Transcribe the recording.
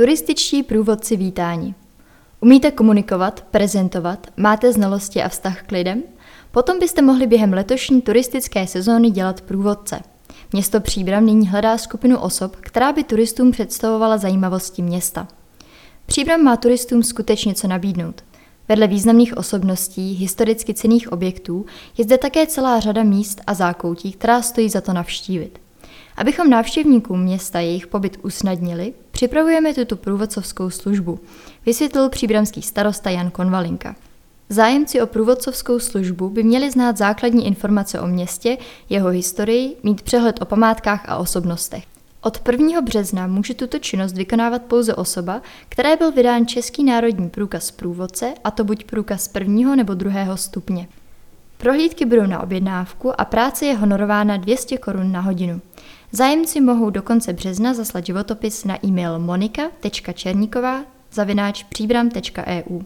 Turističtí průvodci vítání. Umíte komunikovat, prezentovat, máte znalosti a vztah k lidem? Potom byste mohli během letošní turistické sezóny dělat průvodce. Město Příbram nyní hledá skupinu osob, která by turistům představovala zajímavosti města. Příbram má turistům skutečně co nabídnout. Vedle významných osobností, historicky cených objektů, je zde také celá řada míst a zákoutí, která stojí za to navštívit. Abychom návštěvníkům města jejich pobyt usnadnili, připravujeme tuto průvodcovskou službu, vysvětlil příbramský starosta Jan Konvalinka. Zájemci o průvodcovskou službu by měli znát základní informace o městě, jeho historii, mít přehled o památkách a osobnostech. Od 1. března může tuto činnost vykonávat pouze osoba, které byl vydán Český národní průkaz průvodce, a to buď průkaz prvního nebo druhého stupně. Prohlídky budou na objednávku a práce je honorována 200 korun na hodinu. Zájemci mohou do konce března zaslat životopis na e-mail monika.černíková zavináč příbram.eu.